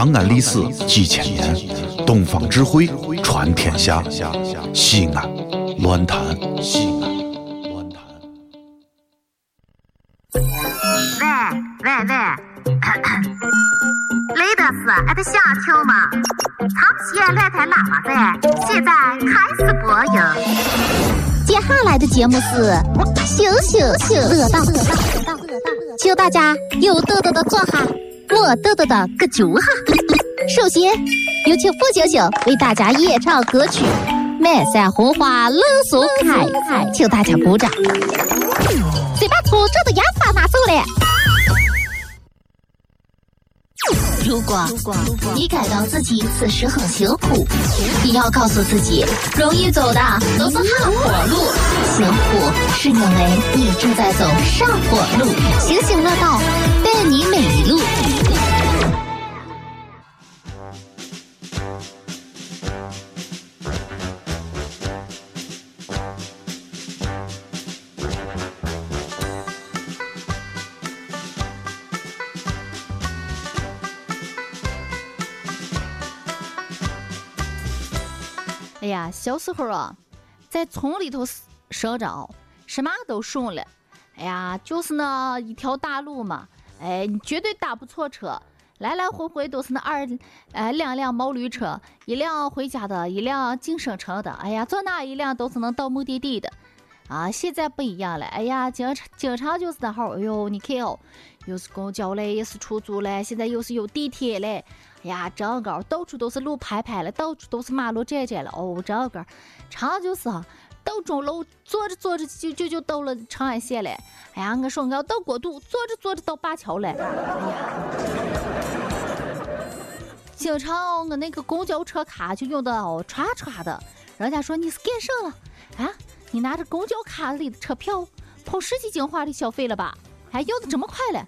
长安历史几千年，东方智慧传天下。西安，乱谈西安，乱谈。喂喂喂，雷德斯，俺的小球吗？长期来台喇叭在，现在开始播音。接下来的节目是醒醒醒乐道，请大家有豆豆的坐下，没豆豆的搁脚下。首先有请付星星为大家演唱歌曲《满山红花冷松开》，请大家鼓掌。先把粗重的牙刷拿走了。如果你感到自己此时很辛苦，你要告诉自己，容易走的都是下坡路，辛苦是因为你正在走上坡路。星星乐道，带你每哎呀，小时候啊，在村里头生长，什么都顺了。哎呀，就是那一条大路嘛，哎，你绝对打不错车，来来回回都是那二，哎，两辆毛驴车，一辆回家的，一辆进省城的。哎呀，坐哪一辆都是能到目的地的。啊，现在不一样了。哎呀，经常经常就是那号，哎呦，你看哦，又是公交嘞，又是出租嘞，现在又是有地铁嘞。哎呀，这个到处都是路牌牌了，到处都是马路窄窄了。哦，这个长就是到钟楼坐着坐着就就就到了长安县了。哎呀，我说我要到国都，坐着坐着到灞桥了。哎呀，经常我那个公交车卡就用的哦歘歘的，人家说你是干啥了？啊，你拿着公交卡里的车票跑十几京华里消费了吧？还要的这么快了？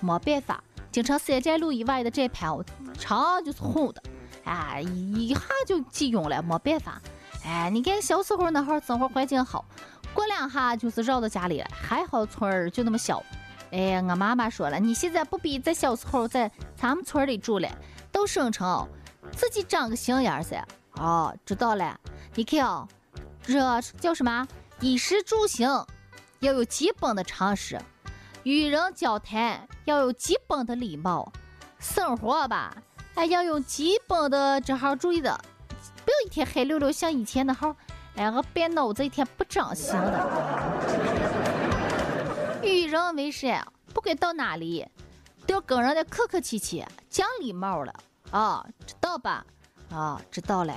没办法。经常三站路以外的站牌，长就是红的，哎，一下就挤拥了，没办法。哎，你看小时候那会儿生活环境好，过两下就是绕到家里了。还好村儿就那么小。哎，我妈妈说了，你现在不比在小时候在咱们村里住了，到省城自己长个心眼儿噻。哦，知道了。你看哦，这叫什么？衣食住行要有基本的常识。与人交谈要有基本的礼貌，生活吧，哎要用基本的这号注意的，不要一天黑溜溜像以前那号，哎，我别脑子一天不长心的。与人为善，不管到哪里，都要跟人家客客气气，讲礼貌了啊，知道吧？啊，知道了。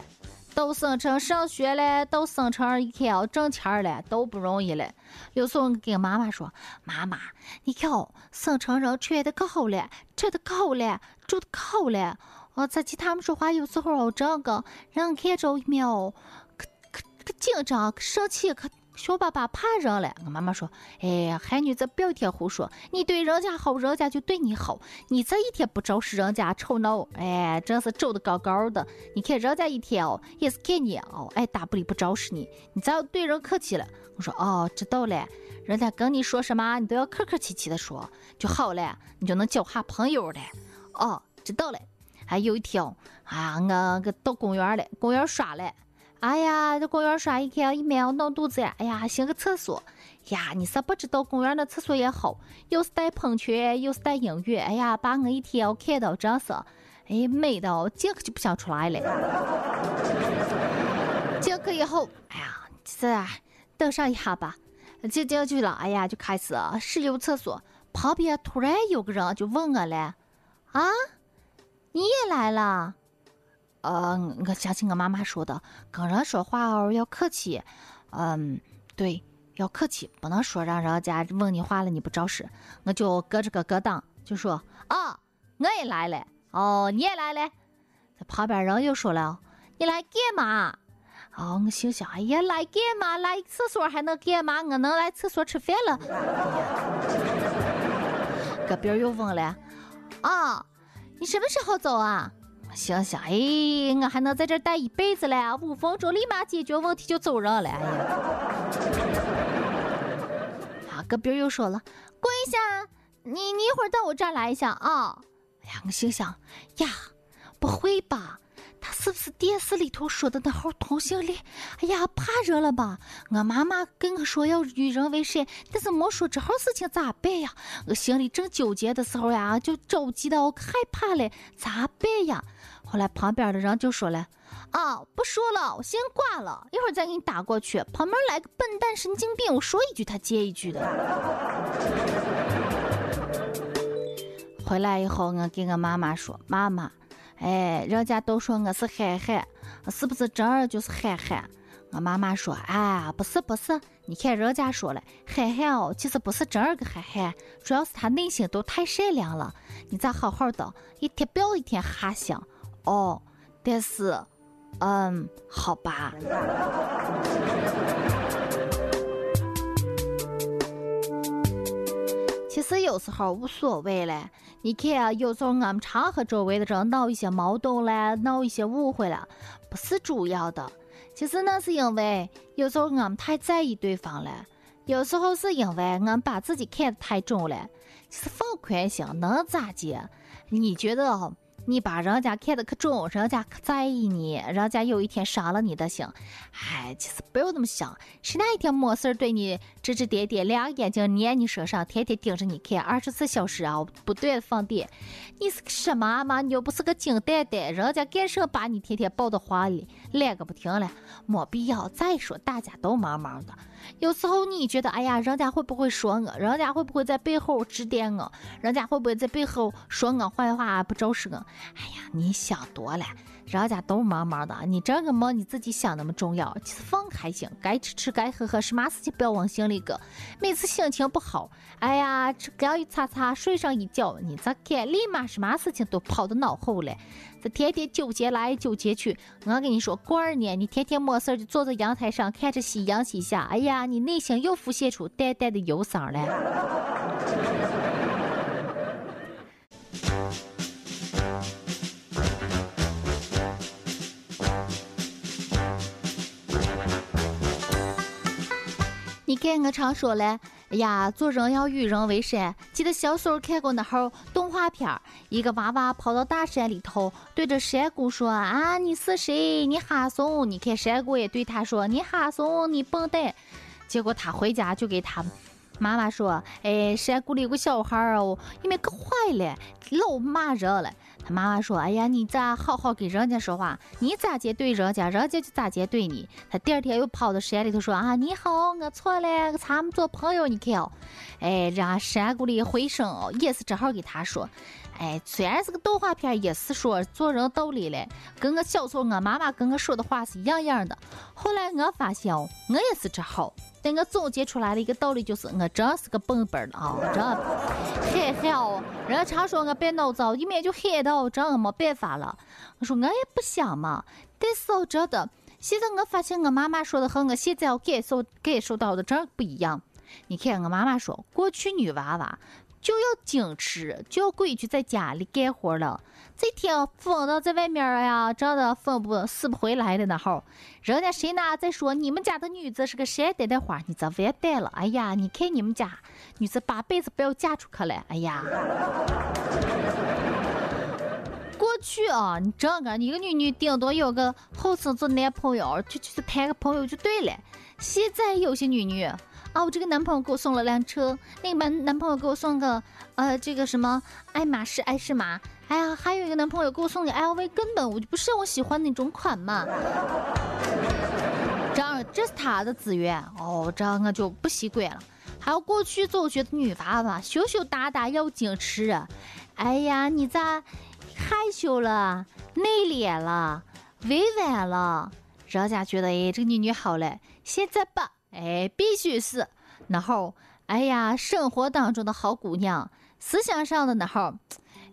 到省城上学了，到省城一天要挣钱了，都不容易了。有时候跟妈妈说：“妈妈，你看，省城人穿的可好了，吃的可好了，住的可好了。我再听他们说话，有时候哦这个人看着一秒，可可可紧张，可生气，可。”小爸爸怕人了，我妈妈说：“哎，孩女子不要天胡说，你对人家好，人家就对你好。你这一天不招使人家吵闹，哎，真是皱得高高的。你看人家一天哦，也是看你哦，哎，大不理不招使你，你只要对人客气了。我说哦，知道了，人家跟你说什么，你都要客客气气的说就好了，你就能交下朋友了。哦，知道了。还有一天啊，我个到公园了，公园耍了。”哎呀，这公园耍一天，一秒闹肚子呀！哎呀，还寻个厕所呀！你是不知道公园的厕所也好，又是带喷泉，又是带音乐。哎呀，把我一天要看到真是，哎，美到进去就不想出来了。进去以后，哎呀，是等上一下吧，进进去了。哎呀，就开始使用厕所，旁边突然有个人就问我了：“啊，你也来了？”呃，我相信我妈妈说的，跟人说话哦要客气，嗯，对，要客气，不能说让人家问你话了你不招使。我就搁这个咯当，就说啊，我也来了，哦，你也来了。这旁边人又说了，你来干嘛？哦，我心想，哎呀，来干嘛？来厕所还能干嘛？我能来厕所吃饭了。隔壁又问了，啊，你什么时候走啊？想想，哎，我还能在这待一辈子嘞！五分钟立马解决问题就走人了。哎呀，啊，隔壁又说了，跪下，你你一会儿到我这儿来一下啊！哎呀，我心想，呀，不会吧？是不是电视里头说的那号同性恋？哎呀，怕热了吧？我妈妈跟我说要与人为善，但是没说这号事情咋办呀？我心里正纠结的时候呀，就着急的害怕了，咋办呀？后来旁边的人就说了：“啊，不说了，我先挂了，一会儿再给你打过去。”旁边来个笨蛋神经病，我说一句他接一句的。回来以后，我跟我妈妈说：“妈妈。”哎，人家都说我是憨憨，是不是真儿就是憨憨？我妈妈说，哎，不是不是，你看人家说了，憨憨哦，其实不是真儿个憨憨，主要是他内心都太善良了。你咋好好的，一天不要一天哈想哦？但是，嗯，好吧。其实有时候无所谓嘞。你看啊，有时候俺们常和周围的人闹一些矛盾了，闹一些误会了，不是主要的。其实那是因为有时候俺们太在意对方了，有时候是因为俺们把自己看得太重了。其实放宽心能咋的？你觉得？你把人家看得可重，人家可在意你，人家有一天伤了你的心，哎，其实不要那么想。谁哪一天没事对你指指点点，两个眼睛粘你身上，天天盯着你看，二十四小时啊不断的放电，你是个什么嘛？你又不是个金蛋蛋，人家干什把你天天抱到怀里，赖个不停了，没必要。再说大家都忙忙的。有时候你觉得，哎呀，人家会不会说我？人家会不会在背后指点我？人家会不会在背后说我坏话，不重视我？哎呀，你想多了，人家都忙忙的，你这个忙你自己想那么重要。其实放开心，该吃吃，该喝喝，什么事情不要往心里搁。每次心情不好，哎呀，这刚一擦擦，睡上一觉，你再看，立马什么事情都抛到脑后了。这天天纠结来纠结去，我跟你说，过二年你天天没事就坐在阳台上看着夕阳西下，哎呀，啊你内心又浮现出淡淡的忧伤了。你看，我常说嘞。哎呀，做人要与人为善。记得小时候看过那号动画片，一个娃娃跑到大山里头，对着山谷说：“啊，你是谁？你哈怂！”你看山谷也对他说：“你哈怂，你笨蛋。”结果他回家就给他。妈妈说：“哎，山谷里有个小孩儿哦，因为可坏了，老骂人了。”他妈妈说：“哎呀，你咋好好跟人家说话？你咋接对人家，人家就咋接对你。”他第二天又跑到山里头说：“啊，你好，我错了，咱们做朋友。你看哦，哎，让山谷里回声哦也是正好给他说。哎，虽然是个动画片，也是说做人道理嘞，跟我小时候我妈妈跟我说的话是一样样的。后来我发现哦，我也是这好。”但我总结出来的一个道理就是，我真是个笨笨的啊，真憨憨哦。人常说我别脑子，一面就黑到，真我没办法了。我说我也不想嘛，但是我真的，现在我发现我妈妈说的和我现在要感受感受到的真不一样。你看我妈妈说，过去女娃娃。就要矜持，就要规矩，在家里干活了。这天疯到在外面呀，真的疯不死不回来的那号，人家谁呢在说你们家的女子是个善待的花，你这完蛋了。哎呀，你看你们家女子八辈子不要嫁出去了。哎呀，过去啊，你这个一个女女顶多有个后生做男朋友，就就是谈个朋友就对了。现在有些女女。啊，我这个男朋友给我送了辆车，那个男男朋友给我送个，呃，这个什么爱马仕、爱仕马，哎呀，还有一个男朋友给我送的 LV，根本我就不是我喜欢那种款嘛。这样，这是他的资源哦，这样我就不习惯了。还有过去总觉得女娃娃羞羞答答要矜持，哎呀，你咋害羞了、内敛了、委婉了？人家觉得哎，这个女女好嘞，现在吧。哎，必须是那后，哎呀，生活当中的好姑娘，思想上的那后，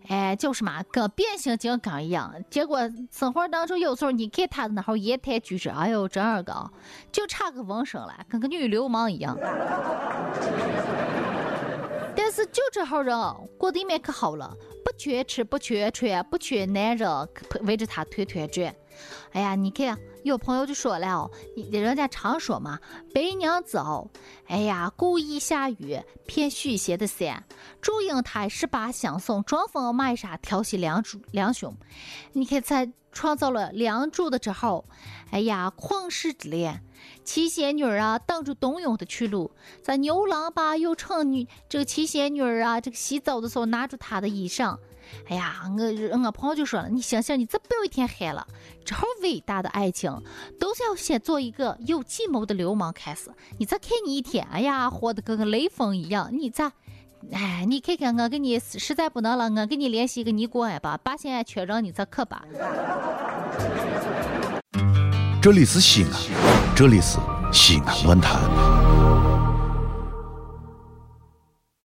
哎，就是嘛，跟变形金刚一样。结果生活当中有时候你看她的那后言谈举止，哎呦，真二个，就差个纹身了，跟个女流氓一样。但是就这号人过得面可好了，不缺吃，不缺穿，不缺男人围着她团团转。哎呀，你看有朋友就说了，你人家常说嘛，白娘子哦，哎呀，故意下雨骗许邪的伞，祝英台十八相送，装疯卖傻调戏梁祝梁兄。你看在创造了梁祝的之后，哎呀，旷世之恋，七仙女啊，挡住董永的去路。咱牛郎吧又趁女这个七仙女啊，这个洗澡的时候拿住他的衣裳。哎呀，我我朋友就说了，你想想，你这不要一天黑了，这伟大的爱情，都是要先做一个有计谋的流氓开始。你再看你一天，哎呀，活得跟个雷锋一样，你咋？哎，你看看我给你实在不能了，我给你联系一个尼姑庵吧，把现在缺人，你再可吧。这里是西安，这里是西安论坛。